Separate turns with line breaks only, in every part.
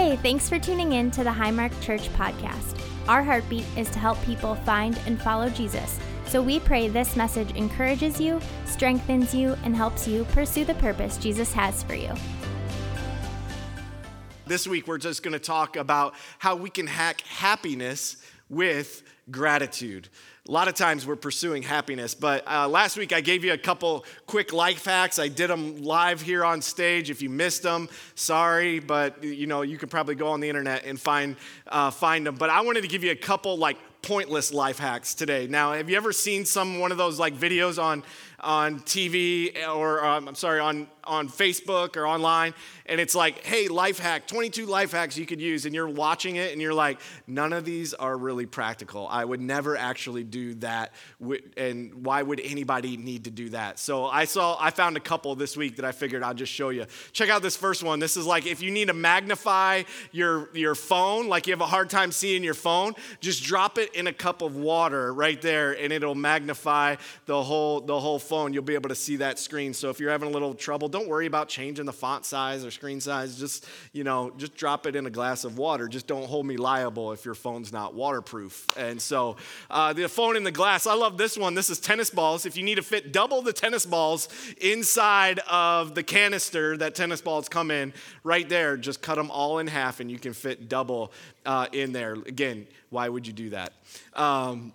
Hey, thanks for tuning in to the Highmark Church podcast. Our heartbeat is to help people find and follow Jesus. So we pray this message encourages you, strengthens you, and helps you pursue the purpose Jesus has for you.
This week, we're just going to talk about how we can hack happiness with gratitude. A lot of times we're pursuing happiness, but uh, last week I gave you a couple quick life hacks. I did them live here on stage. If you missed them, sorry, but you know you can probably go on the internet and find uh, find them. But I wanted to give you a couple like pointless life hacks today. Now, have you ever seen some one of those like videos on on TV or um, I'm sorry on on Facebook or online, and it's like, hey, life hack, 22 life hacks you could use, and you're watching it and you're like, none of these are really practical. I would never actually do that, and why would anybody need to do that? So I saw, I found a couple this week that I figured I'll just show you. Check out this first one. This is like if you need to magnify your your phone, like you have a hard time seeing your phone, just drop it in a cup of water right there, and it'll magnify the whole the whole phone. You'll be able to see that screen. So if you're having a little trouble, don't worry about changing the font size or screen size. Just, you know, just drop it in a glass of water. Just don't hold me liable if your phone's not waterproof. And so uh, the phone in the glass, I love this one. This is tennis balls. If you need to fit double the tennis balls inside of the canister that tennis balls come in, right there, just cut them all in half and you can fit double uh, in there. Again, why would you do that? Um,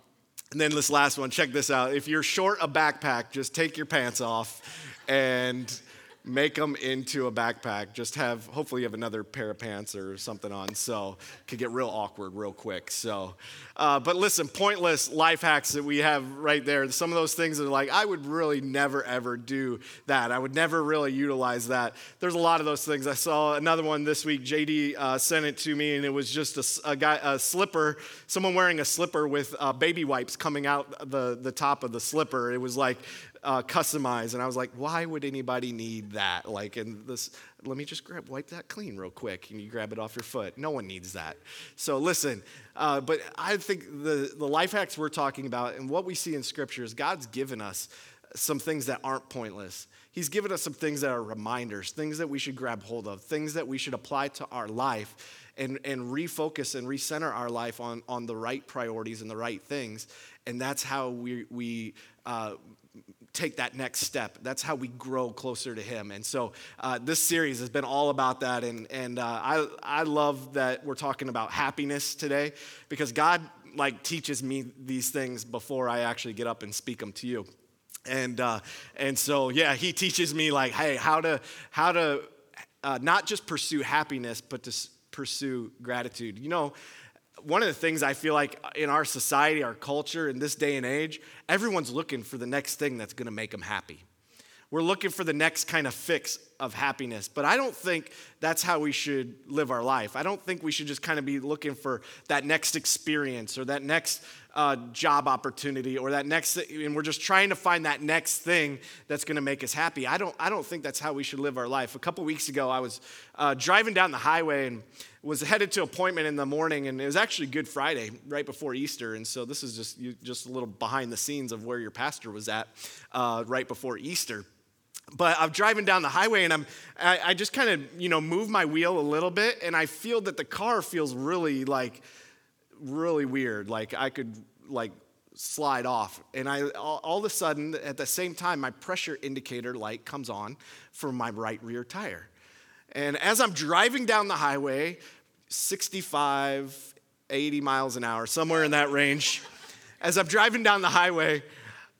and then this last one, check this out. If you're short a backpack, just take your pants off and make them into a backpack. Just have, hopefully, you have another pair of pants or something on. So could get real awkward real quick. So, uh, but listen, pointless life hacks that we have right there. Some of those things are like, I would really never ever do that. I would never really utilize that. There's a lot of those things. I saw another one this week. JD uh, sent it to me, and it was just a, a, guy, a slipper, someone wearing a slipper with uh, baby wipes coming out the, the top of the slipper. It was like uh, customized. And I was like, why would anybody need that? Like, and this, let me just grab, wipe that clean real quick. And you grab it off your foot. No one needs that. So listen, uh, but I think the, the life hacks we're talking about and what we see in scripture is God's given us some things that aren't pointless. He's given us some things that are reminders, things that we should grab hold of, things that we should apply to our life and, and refocus and recenter our life on, on the right priorities and the right things. And that's how we, we uh, take that next step. That's how we grow closer to Him. And so uh, this series has been all about that. And, and uh, I, I love that we're talking about happiness today because God like teaches me these things before I actually get up and speak them to you. And, uh, and so, yeah, he teaches me like, hey, how to, how to uh, not just pursue happiness, but to pursue gratitude. You know, one of the things I feel like in our society, our culture, in this day and age, everyone's looking for the next thing that's going to make them happy. We're looking for the next kind of fix of happiness. But I don't think that's how we should live our life. I don't think we should just kind of be looking for that next experience or that next uh, job opportunity or that next, and we're just trying to find that next thing that's going to make us happy. I don't, I don't think that's how we should live our life. A couple weeks ago, I was uh, driving down the highway and was headed to appointment in the morning, and it was actually Good Friday, right before Easter. And so this is just, just a little behind the scenes of where your pastor was at uh, right before Easter but I'm driving down the highway and I'm, I, I just kind of, you know, move my wheel a little bit and I feel that the car feels really like, really weird. Like I could like slide off. And I, all, all of a sudden, at the same time, my pressure indicator light comes on for my right rear tire. And as I'm driving down the highway, 65, 80 miles an hour, somewhere in that range, as I'm driving down the highway,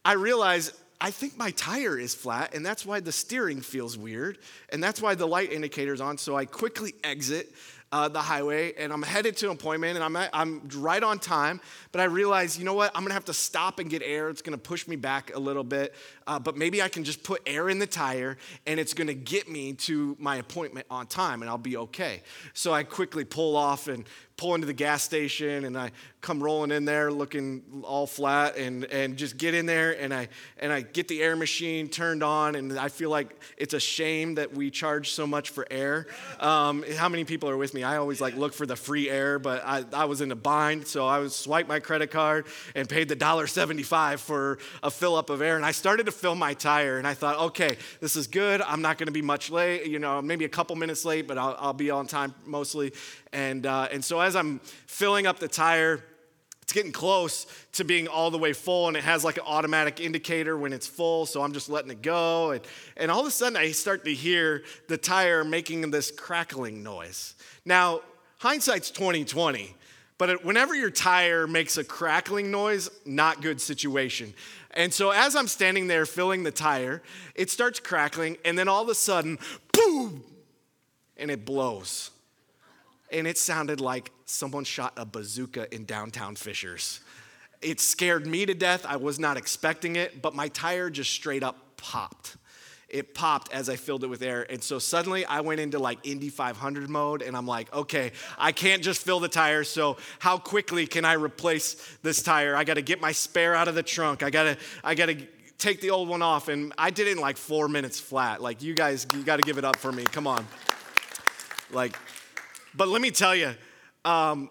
I realize I think my tire is flat, and that's why the steering feels weird, and that's why the light indicator's on. So I quickly exit uh, the highway, and I'm headed to an appointment, and I'm, at, I'm right on time. But I realize, you know what? I'm gonna have to stop and get air. It's gonna push me back a little bit, uh, but maybe I can just put air in the tire, and it's gonna get me to my appointment on time, and I'll be okay. So I quickly pull off and pull into the gas station and I come rolling in there looking all flat and, and just get in there and I, and I get the air machine turned on and I feel like it's a shame that we charge so much for air. Um, how many people are with me? I always like look for the free air, but I, I was in a bind, so I was swipe my credit card and paid the $1.75 for a fill up of air. And I started to fill my tire and I thought, okay, this is good. I'm not going to be much late, you know, maybe a couple minutes late, but I'll, I'll be on time mostly. And, uh, and so as I'm filling up the tire, it's getting close to being all the way full, and it has like an automatic indicator when it's full, so I'm just letting it go. And, and all of a sudden, I start to hear the tire making this crackling noise. Now, hindsight's 2020, but whenever your tire makes a crackling noise, not good situation. And so as I'm standing there filling the tire, it starts crackling, and then all of a sudden, boom, and it blows and it sounded like someone shot a bazooka in downtown Fishers. It scared me to death. I was not expecting it, but my tire just straight up popped. It popped as I filled it with air. And so suddenly I went into like Indy 500 mode and I'm like, okay, I can't just fill the tire. So how quickly can I replace this tire? I got to get my spare out of the trunk. I got to, I got to take the old one off. And I did it in like four minutes flat. Like you guys, you got to give it up for me. Come on. Like, but let me tell you, um,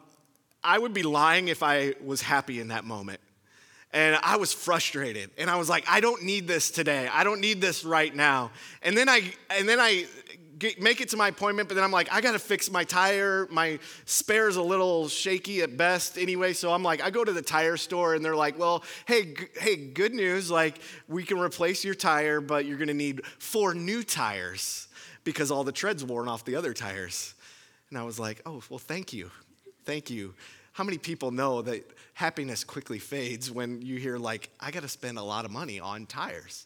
I would be lying if I was happy in that moment. And I was frustrated. And I was like, I don't need this today. I don't need this right now. And then I, and then I get, make it to my appointment, but then I'm like, I gotta fix my tire. My spare's a little shaky at best anyway. So I'm like, I go to the tire store and they're like, well, hey, g- hey, good news. Like, we can replace your tire, but you're gonna need four new tires because all the tread's worn off the other tires. And I was like, oh, well, thank you. Thank you. How many people know that happiness quickly fades when you hear, like, I got to spend a lot of money on tires?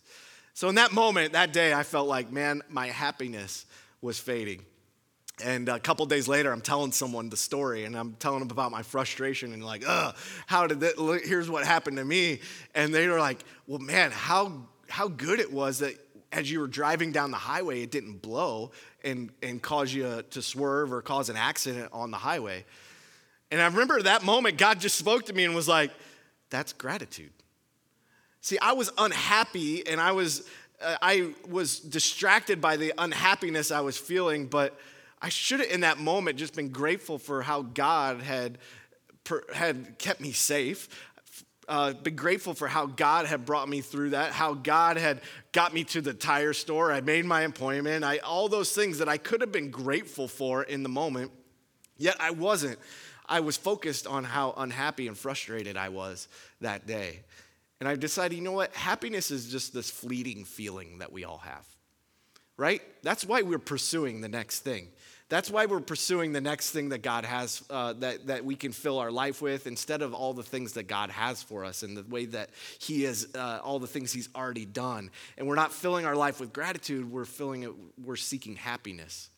So, in that moment, that day, I felt like, man, my happiness was fading. And a couple days later, I'm telling someone the story, and I'm telling them about my frustration, and like, ugh, how did that? Here's what happened to me, and they were like, well, man, how how good it was that as you were driving down the highway, it didn't blow and, and cause you to swerve or cause an accident on the highway. And I remember that moment, God just spoke to me and was like, that's gratitude. See, I was unhappy and I was, uh, I was distracted by the unhappiness I was feeling, but I should have in that moment just been grateful for how God had, had kept me safe uh, been grateful for how God had brought me through that, how God had got me to the tire store. I made my appointment, I, all those things that I could have been grateful for in the moment, yet I wasn't. I was focused on how unhappy and frustrated I was that day. And I decided, you know what? Happiness is just this fleeting feeling that we all have, right? That's why we're pursuing the next thing. That's why we're pursuing the next thing that God has, uh, that, that we can fill our life with, instead of all the things that God has for us and the way that He is, uh, all the things He's already done. And we're not filling our life with gratitude, we're filling it, we're seeking happiness.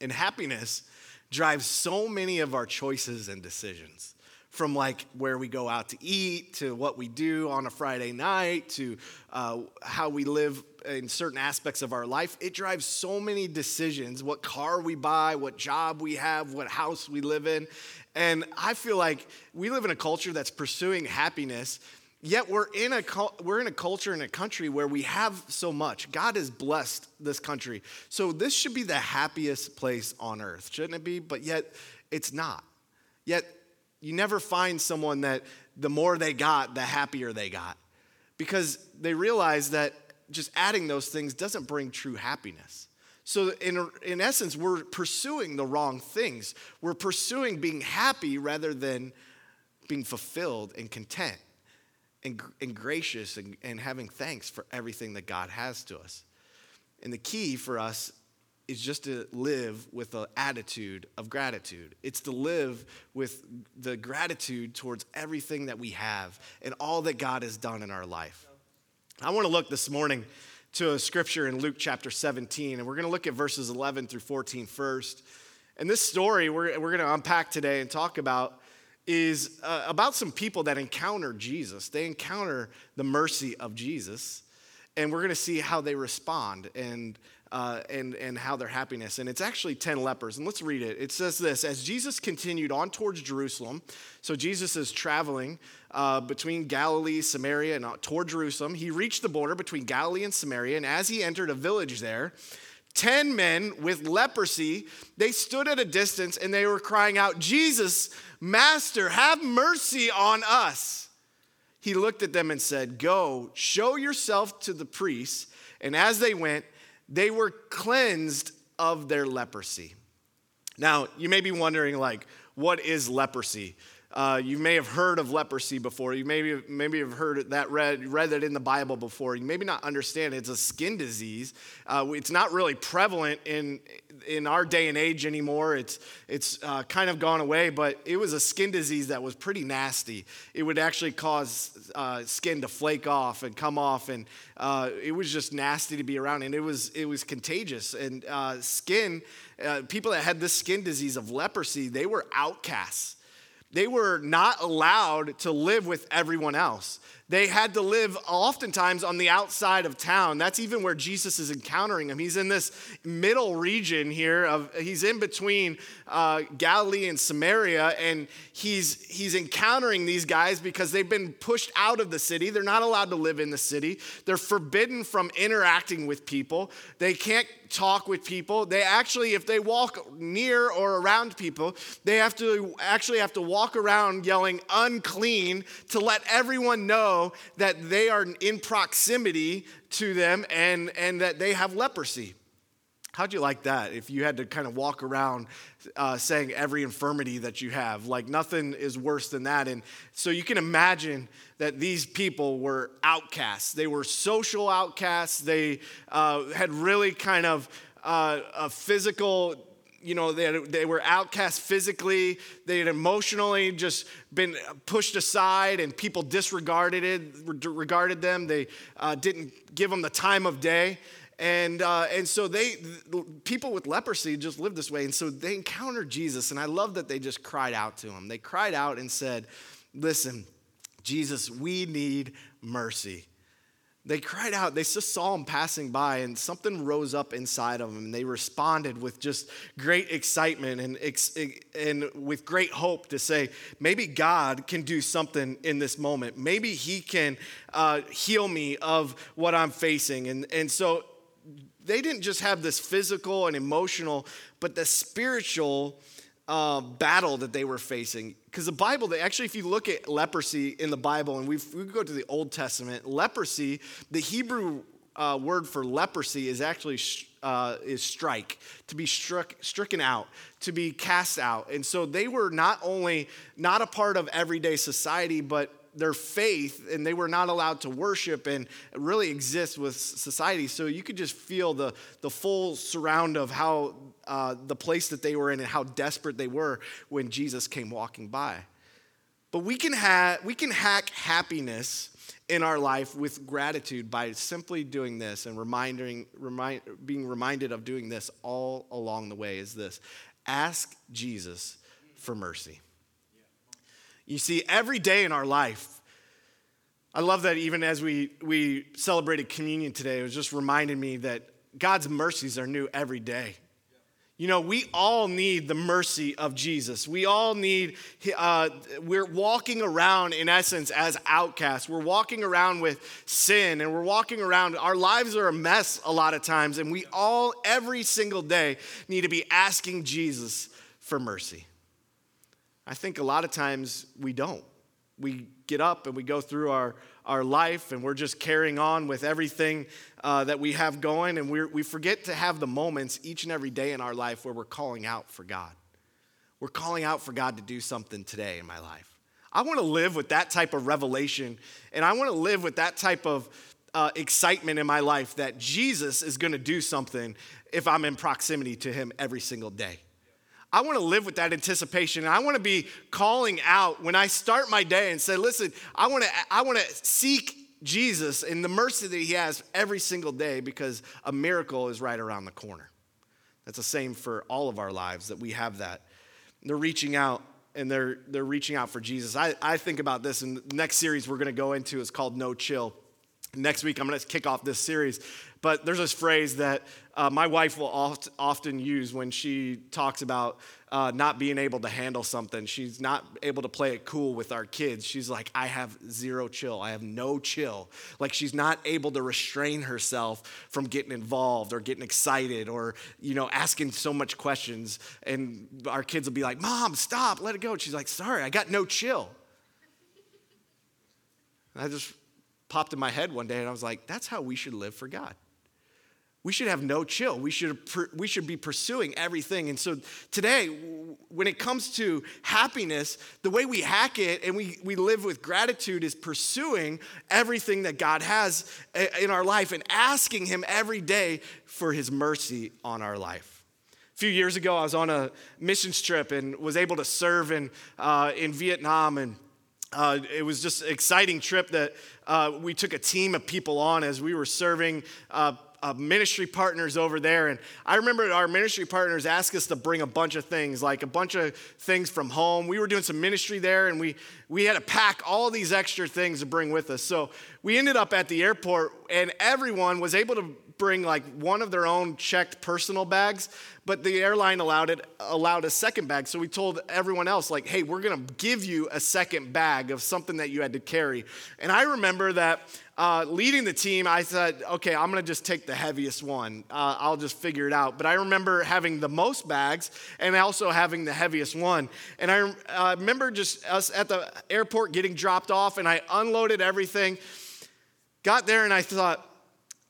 And happiness drives so many of our choices and decisions from like where we go out to eat to what we do on a Friday night to uh, how we live in certain aspects of our life. It drives so many decisions what car we buy, what job we have, what house we live in. And I feel like we live in a culture that's pursuing happiness. Yet we're in a we're in a culture in a country where we have so much. God has blessed this country. So this should be the happiest place on earth, shouldn't it be? But yet it's not. Yet you never find someone that the more they got, the happier they got. Because they realize that just adding those things doesn't bring true happiness. So, in, in essence, we're pursuing the wrong things. We're pursuing being happy rather than being fulfilled and content and, and gracious and, and having thanks for everything that God has to us. And the key for us is just to live with an attitude of gratitude. It's to live with the gratitude towards everything that we have and all that God has done in our life. I want to look this morning to a scripture in Luke chapter 17, and we're going to look at verses 11 through 14 first. And this story we're, we're going to unpack today and talk about is uh, about some people that encounter Jesus. They encounter the mercy of Jesus, and we're going to see how they respond and uh, and, and how their happiness. And it's actually 10 lepers. And let's read it. It says this As Jesus continued on towards Jerusalem, so Jesus is traveling uh, between Galilee, Samaria, and uh, toward Jerusalem. He reached the border between Galilee and Samaria. And as he entered a village there, 10 men with leprosy, they stood at a distance and they were crying out, Jesus, Master, have mercy on us. He looked at them and said, Go, show yourself to the priests. And as they went, they were cleansed of their leprosy. Now, you may be wondering, like, what is leprosy? Uh, you may have heard of leprosy before. You maybe maybe have heard that read read that in the Bible before. You maybe not understand it's a skin disease. Uh, it's not really prevalent in in our day and age anymore. It's it's uh, kind of gone away, but it was a skin disease that was pretty nasty. It would actually cause uh, skin to flake off and come off, and uh, it was just nasty to be around. And it was it was contagious. And skin people that had this skin disease of leprosy, they were outcasts they were not allowed to live with everyone else. They had to live oftentimes on the outside of town. That's even where Jesus is encountering him. He's in this middle region here of he's in between uh, Galilee and Samaria, and he's he's encountering these guys because they've been pushed out of the city. They're not allowed to live in the city. They're forbidden from interacting with people. They can't talk with people. They actually, if they walk near or around people, they have to actually have to walk around yelling unclean to let everyone know that they are in proximity to them and, and that they have leprosy. How'd you like that if you had to kind of walk around uh, saying every infirmity that you have? Like nothing is worse than that. And so you can imagine that these people were outcasts. They were social outcasts. They uh, had really kind of uh, a physical you know, they, had, they were outcast physically. They had emotionally just been pushed aside, and people disregarded it, regarded them. They uh, didn't give them the time of day. And, uh, and so they, people with leprosy just lived this way. And so they encountered Jesus. And I love that they just cried out to him. They cried out and said, Listen, Jesus, we need mercy they cried out. They just saw him passing by, and something rose up inside of them. And they responded with just great excitement and, and with great hope to say, maybe God can do something in this moment. Maybe He can uh, heal me of what I'm facing. And, and so they didn't just have this physical and emotional, but the spiritual uh, battle that they were facing. Because the Bible, they, actually, if you look at leprosy in the Bible, and we we go to the Old Testament, leprosy, the Hebrew uh, word for leprosy is actually uh, is strike, to be struck, stricken out, to be cast out. And so they were not only not a part of everyday society, but their faith and they were not allowed to worship and really exist with society. So you could just feel the, the full surround of how uh, the place that they were in and how desperate they were when Jesus came walking by. But we can, ha- we can hack happiness in our life with gratitude by simply doing this and reminding, remind, being reminded of doing this all along the way is this ask Jesus for mercy. You see, every day in our life, I love that even as we, we celebrated communion today, it was just reminding me that God's mercies are new every day. You know, we all need the mercy of Jesus. We all need, uh, we're walking around in essence as outcasts. We're walking around with sin and we're walking around, our lives are a mess a lot of times, and we all, every single day, need to be asking Jesus for mercy. I think a lot of times we don't. We get up and we go through our, our life and we're just carrying on with everything uh, that we have going, and we we forget to have the moments each and every day in our life where we're calling out for God. We're calling out for God to do something today in my life. I want to live with that type of revelation, and I want to live with that type of uh, excitement in my life that Jesus is going to do something if I'm in proximity to Him every single day. I want to live with that anticipation. And I want to be calling out when I start my day and say, listen, I want to, I want to seek Jesus and the mercy that he has every single day because a miracle is right around the corner. That's the same for all of our lives that we have that. They're reaching out and they're, they're reaching out for Jesus. I, I think about this, and the next series we're going to go into is called No Chill. Next week, I'm going to kick off this series But there's this phrase that uh, my wife will oft, often use when she talks about uh, not being able to handle something. She's not able to play it cool with our kids. She's like, I have zero chill. I have no chill. Like she's not able to restrain herself from getting involved or getting excited or, you know, asking so much questions. And our kids will be like, Mom, stop, let it go. And she's like, Sorry, I got no chill. And I just popped in my head one day and I was like, That's how we should live for God we should have no chill. We should, we should be pursuing everything. And so today, when it comes to happiness, the way we hack it and we, we live with gratitude is pursuing everything that God has in our life and asking Him every day for His mercy on our life. A few years ago, I was on a missions trip and was able to serve in, uh, in Vietnam. And uh, it was just an exciting trip that uh, we took a team of people on as we were serving ministry partners over there. And I remember our ministry partners asked us to bring a bunch of things, like a bunch of things from home. We were doing some ministry there, and we, we had to pack all these extra things to bring with us. So we ended up at the airport, and everyone was able to bring like one of their own checked personal bags, but the airline allowed it allowed a second bag. So we told everyone else like, "Hey, we're going to give you a second bag of something that you had to carry." And I remember that uh, leading the team, I said, okay, I'm gonna just take the heaviest one. Uh, I'll just figure it out. But I remember having the most bags and also having the heaviest one. And I uh, remember just us at the airport getting dropped off, and I unloaded everything. Got there, and I thought,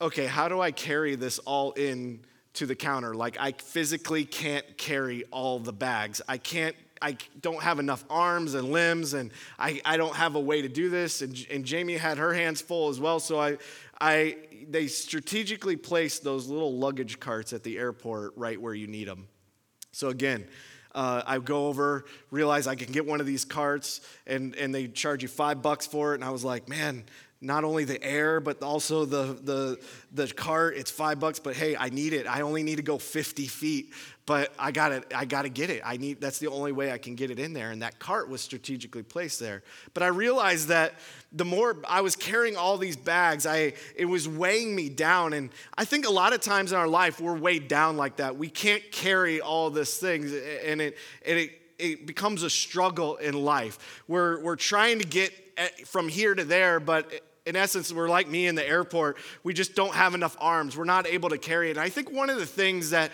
okay, how do I carry this all in to the counter? Like, I physically can't carry all the bags. I can't I don't have enough arms and limbs, and I, I don't have a way to do this. And, and Jamie had her hands full as well. So I, I, they strategically placed those little luggage carts at the airport right where you need them. So again, uh, I go over, realize I can get one of these carts, and, and they charge you five bucks for it. And I was like, man, not only the air, but also the, the, the cart, it's five bucks, but hey, I need it. I only need to go 50 feet but I got to I got to get it. I need that's the only way I can get it in there and that cart was strategically placed there. But I realized that the more I was carrying all these bags, I it was weighing me down and I think a lot of times in our life we're weighed down like that. We can't carry all these things and it and it it becomes a struggle in life. We're we're trying to get eh, from here to there, but in essence, we're like me in the airport. We just don't have enough arms. We're not able to carry it. And I think one of the things that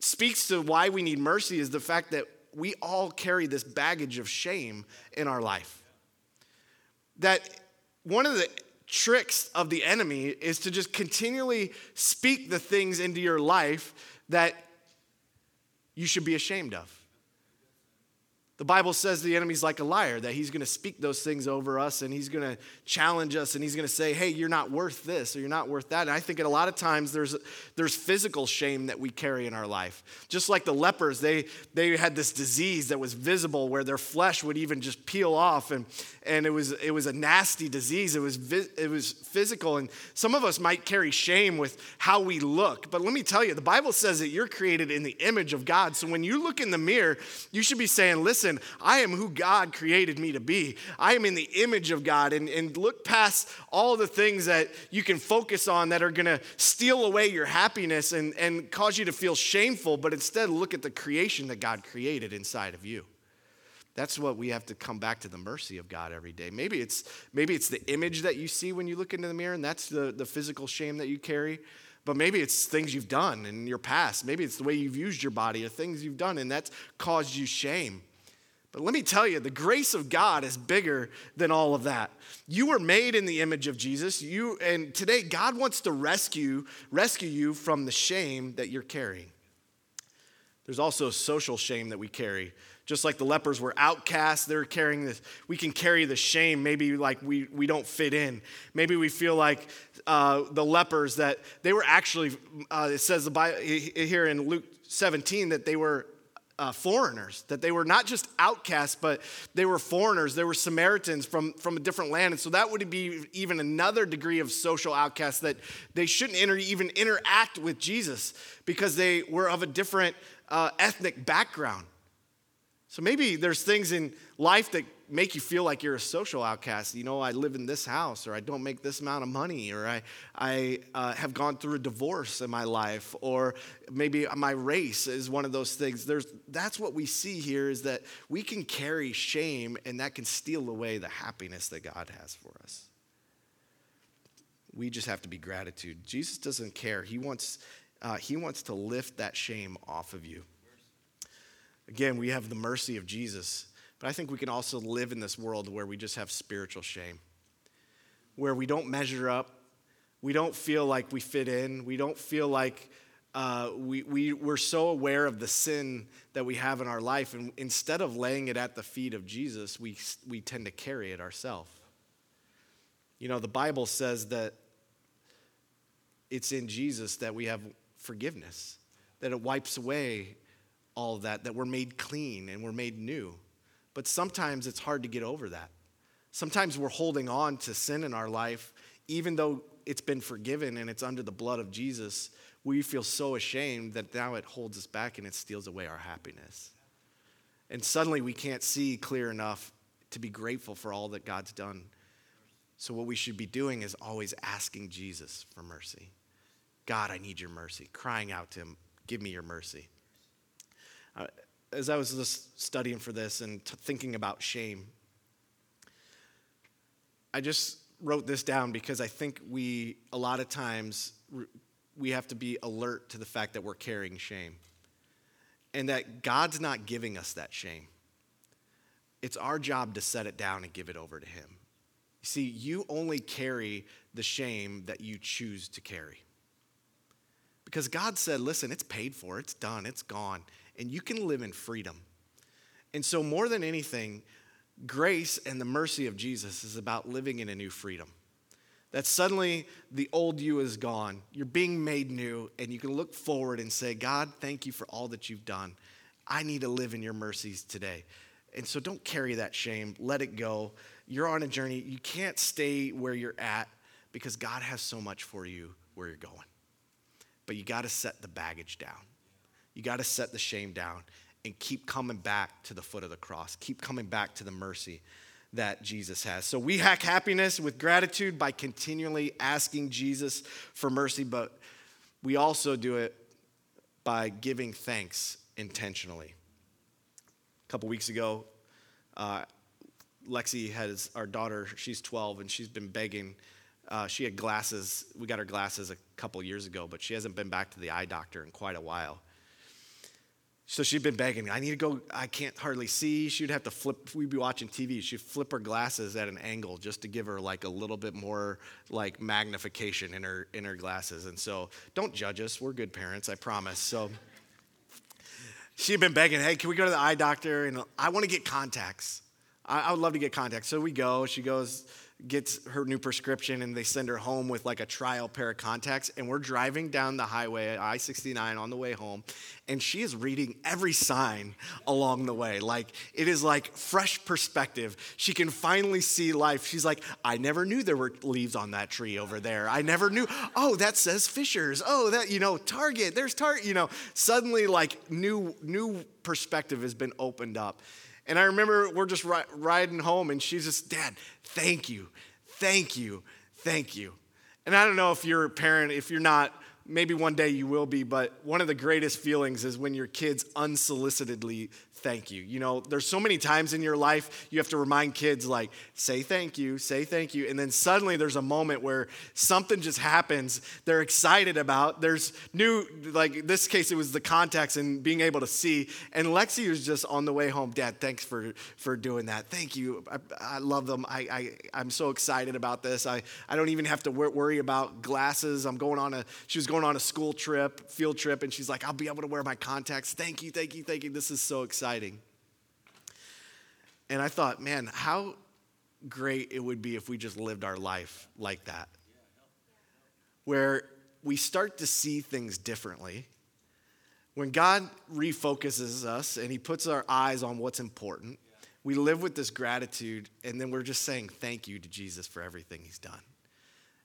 speaks to why we need mercy is the fact that we all carry this baggage of shame in our life. That one of the tricks of the enemy is to just continually speak the things into your life that you should be ashamed of. The Bible says the enemy's like a liar, that he's going to speak those things over us and he's going to challenge us and he's going to say, hey, you're not worth this or you're not worth that. And I think at a lot of times there's, there's physical shame that we carry in our life. Just like the lepers, they, they had this disease that was visible where their flesh would even just peel off and, and it, was, it was a nasty disease. It was, it was physical. And some of us might carry shame with how we look. But let me tell you, the Bible says that you're created in the image of God. So when you look in the mirror, you should be saying, listen, listen, I am who God created me to be. I am in the image of God. And, and look past all the things that you can focus on that are going to steal away your happiness and, and cause you to feel shameful, but instead look at the creation that God created inside of you. That's what we have to come back to the mercy of God every day. Maybe it's maybe it's the image that you see when you look into the mirror, and that's the, the physical shame that you carry. But maybe it's things you've done in your past. Maybe it's the way you've used your body or things you've done, and that's caused you shame. But let me tell you, the grace of God is bigger than all of that. You were made in the image of Jesus. You and today God wants to rescue rescue you from the shame that you're carrying. There's also social shame that we carry. Just like the lepers were outcasts, they're carrying this. We can carry the shame, maybe like we, we don't fit in. Maybe we feel like uh, the lepers that they were actually, uh, it says the Bible, here in Luke 17 that they were uh, foreigners, that they were not just outcasts, but they were foreigners. They were Samaritans from, from a different land. And so that would be even another degree of social outcast that they shouldn't enter, even interact with Jesus because they were of a different uh, ethnic background. So maybe there's things in life that make you feel like you're a social outcast. You know, I live in this house, or I don't make this amount of money, or I, I uh, have gone through a divorce in my life, or maybe my race is one of those things. There's, that's what we see here is that we can carry shame, and that can steal away the happiness that God has for us. We just have to be gratitude. Jesus doesn't care. He wants, uh, he wants to lift that shame off of you. Again, we have the mercy of Jesus but I think we can also live in this world where we just have spiritual shame, where we don't measure up, we don't feel like we fit in, we don't feel like uh, we, we, we're so aware of the sin that we have in our life, and instead of laying it at the feet of Jesus, we, we tend to carry it ourselves. You know, the Bible says that it's in Jesus that we have forgiveness, that it wipes away all that, that we're made clean and we're made new. But sometimes it's hard to get over that. Sometimes we're holding on to sin in our life, even though it's been forgiven and it's under the blood of Jesus. We feel so ashamed that now it holds us back and it steals away our happiness. And suddenly we can't see clear enough to be grateful for all that God's done. So, what we should be doing is always asking Jesus for mercy. God, I need your mercy. Crying out to him, give me your mercy. Uh, as I was just studying for this and t- thinking about shame, I just wrote this down because I think we, a lot of times, we have to be alert to the fact that we're carrying shame and that God's not giving us that shame. It's our job to set it down and give it over to Him. See, you only carry the shame that you choose to carry. Because God said, listen, it's paid for, it's done, it's gone and you can live in freedom. And so, more than anything, grace and the mercy of Jesus is about living in a new freedom. That suddenly the old you is gone. You're being made new, and you can look forward and say, God, thank you for all that you've done. I need to live in your mercies today. And so don't carry that shame. Let it go. You're on a journey. You can't stay where you're at because God has so much for you where you're going. But you got to set the baggage down. You got to set the shame down and keep coming back to the foot of the cross. Keep coming back to the mercy that Jesus has. So we hack happiness with gratitude by continually asking Jesus for mercy, but we also do it by giving thanks intentionally. A couple weeks ago, uh, Lexi has our daughter, she's 12, and she's been begging. Uh, she had glasses. We got her glasses a couple years ago, but she hasn't been back to the eye doctor in quite a while. So she'd been begging, me. I need to go, I can't hardly see. She'd have to flip, we'd be watching TV. She'd flip her glasses at an angle just to give her like a little bit more like magnification in her in her glasses. And so don't judge us. We're good parents, I promise. So she'd been begging, hey, can we go to the eye doctor? And I want to get contacts. I, I would love to get contacts. So we go, she goes, gets her new prescription and they send her home with like a trial pair of contacts. And we're driving down the highway, I 69, on the way home. And she is reading every sign along the way. Like it is like fresh perspective. She can finally see life. She's like, I never knew there were leaves on that tree over there. I never knew. Oh, that says Fishers. Oh, that, you know, Target. There's Target. You know, suddenly like new, new perspective has been opened up. And I remember we're just ri- riding home, and she's just, Dad, thank you, thank you, thank you. And I don't know if you're a parent, if you're not, maybe one day you will be, but one of the greatest feelings is when your kids unsolicitedly thank you. You know, there's so many times in your life you have to remind kids, like, say thank you, say thank you. And then suddenly there's a moment where something just happens they're excited about. There's new, like this case, it was the contacts and being able to see. And Lexi was just on the way home, Dad, thanks for, for doing that. Thank you. I, I love them. I, I, I'm so excited about this. I, I don't even have to worry about glasses. I'm going on a, she was going on a school trip, field trip, and she's like, I'll be able to wear my contacts. Thank you, thank you, thank you. This is so exciting exciting. And I thought, man, how great it would be if we just lived our life like that, where we start to see things differently. When God refocuses us and He puts our eyes on what's important, we live with this gratitude, and then we're just saying thank you to Jesus for everything He's done,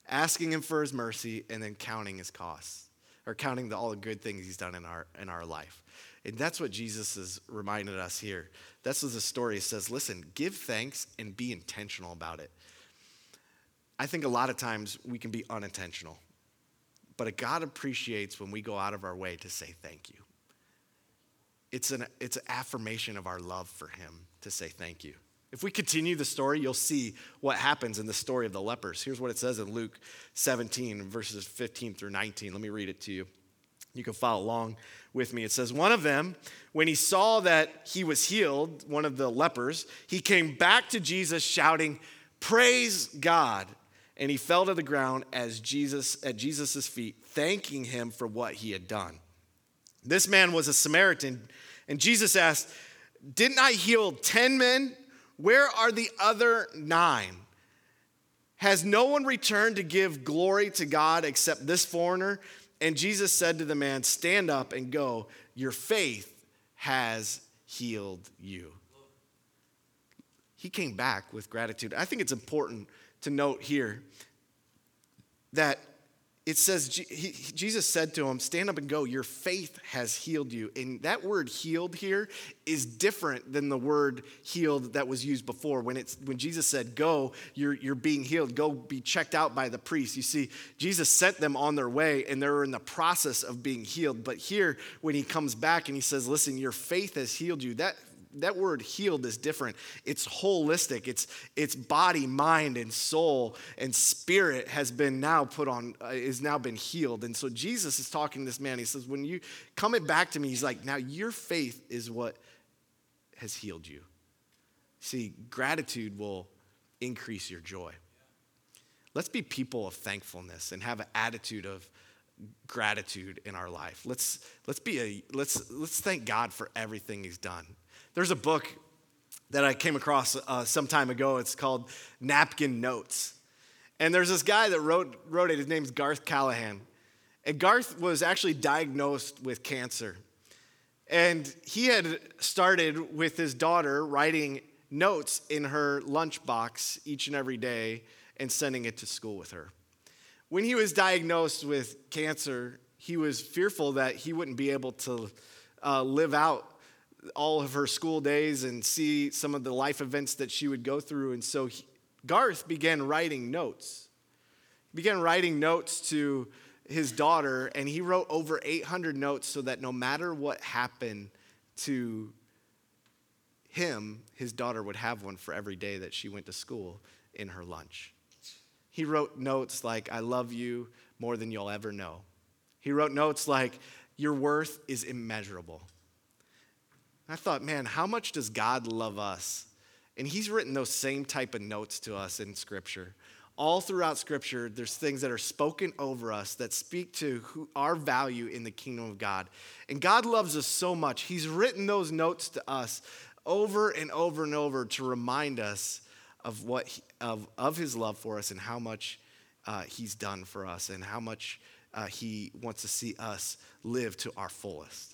asking Him for His mercy, and then counting His costs. or counting the, all the good things he's done in our, in our life. And that's what Jesus is reminding us here. That's what the story says. Listen, give thanks and be intentional about it. I think a lot of times we can be unintentional, but God appreciates when we go out of our way to say thank you. It's an, it's an affirmation of our love for Him to say thank you. If we continue the story, you'll see what happens in the story of the lepers. Here's what it says in Luke 17, verses 15 through 19. Let me read it to you. You can follow along with me. It says, One of them, when he saw that he was healed, one of the lepers, he came back to Jesus shouting, Praise God. And he fell to the ground as Jesus at Jesus' feet, thanking him for what he had done. This man was a Samaritan, and Jesus asked, Didn't I heal 10 men? Where are the other nine? Has no one returned to give glory to God except this foreigner? And Jesus said to the man, Stand up and go. Your faith has healed you. He came back with gratitude. I think it's important to note here that it says, Jesus said to him, Stand up and go. Your faith has healed you. And that word healed here is different than the word healed that was used before. When, it's, when Jesus said, Go, you're, you're being healed, go be checked out by the priest. You see, Jesus sent them on their way and they're in the process of being healed. But here, when he comes back and he says, Listen, your faith has healed you, that that word healed is different. It's holistic. It's, it's body, mind, and soul and spirit has been now put on, uh, is now been healed. And so Jesus is talking to this man. He says, when you coming back to me, he's like, now your faith is what has healed you. See, gratitude will increase your joy. Let's be people of thankfulness and have an attitude of gratitude in our life. Let's, let's be a, let's, let's thank God for everything he's done. There's a book that I came across uh, some time ago. It's called Napkin Notes. And there's this guy that wrote, wrote it. His name's Garth Callaghan. And Garth was actually diagnosed with cancer. And he had started with his daughter writing notes in her lunchbox each and every day and sending it to school with her. When he was diagnosed with cancer, he was fearful that he wouldn't be able to uh, live out all of her school days and see some of the life events that she would go through. And so he, Garth began writing notes. He began writing notes to his daughter, and he wrote over 800 notes so that no matter what happened to him, his daughter would have one for every day that she went to school in her lunch. He wrote notes like, I love you more than you'll ever know. He wrote notes like, Your worth is immeasurable. I thought, man, how much does God love us? And He's written those same type of notes to us in Scripture. All throughout Scripture, there's things that are spoken over us that speak to who, our value in the kingdom of God. And God loves us so much. He's written those notes to us over and over and over to remind us of what he, of, of His love for us and how much uh, He's done for us and how much uh, He wants to see us live to our fullest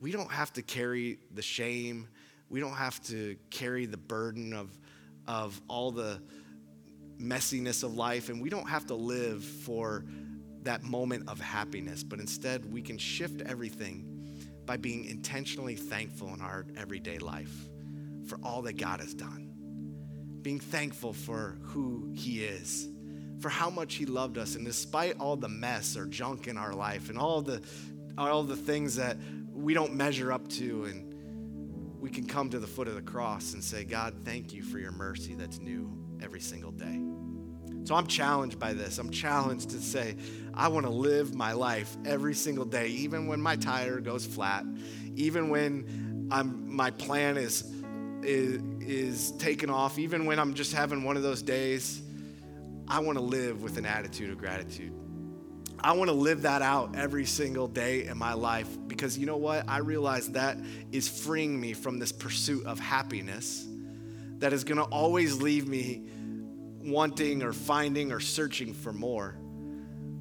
we don't have to carry the shame. We don't have to carry the burden of, of all the messiness of life. And we don't have to live for that moment of happiness. But instead, we can shift everything by being intentionally thankful in our everyday life for all that God has done. Being thankful for who He is, for how much He loved us. And despite all the mess or junk in our life and all the, all the things that we don't measure up to, and we can come to the foot of the cross and say, God, thank you for your mercy that's new every single day. So I'm challenged by this. I'm challenged to say, I want to live my life every single day, even when my tire goes flat, even when I'm, my plan is, is, is taken off, even when I'm just having one of those days. I want to live with an attitude of gratitude. I want to live that out every single day in my life because you know what? I realize that is freeing me from this pursuit of happiness that is going to always leave me wanting or finding or searching for more.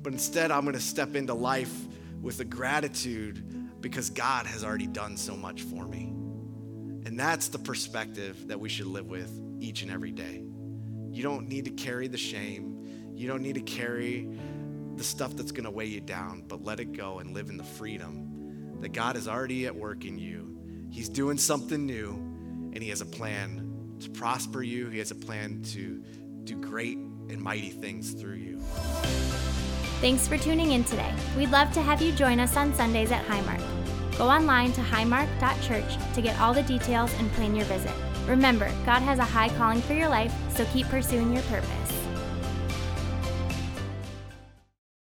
But instead, I'm going to step into life with a gratitude because God has already done so much for me. And that's the perspective that we should live with each and every day. You don't need to carry the shame. You don't need to carry the stuff that's going to weigh you down, but let it go and live in the freedom that God is already at work in you. He's doing something new, and He has a plan to prosper you, He has a plan to do great and mighty things through you.
Thanks for tuning in today. We'd love to have you join us on Sundays at Highmark. Go online to highmark.church to get all the details and plan your visit. Remember, God has a high calling for your life, so keep pursuing your purpose.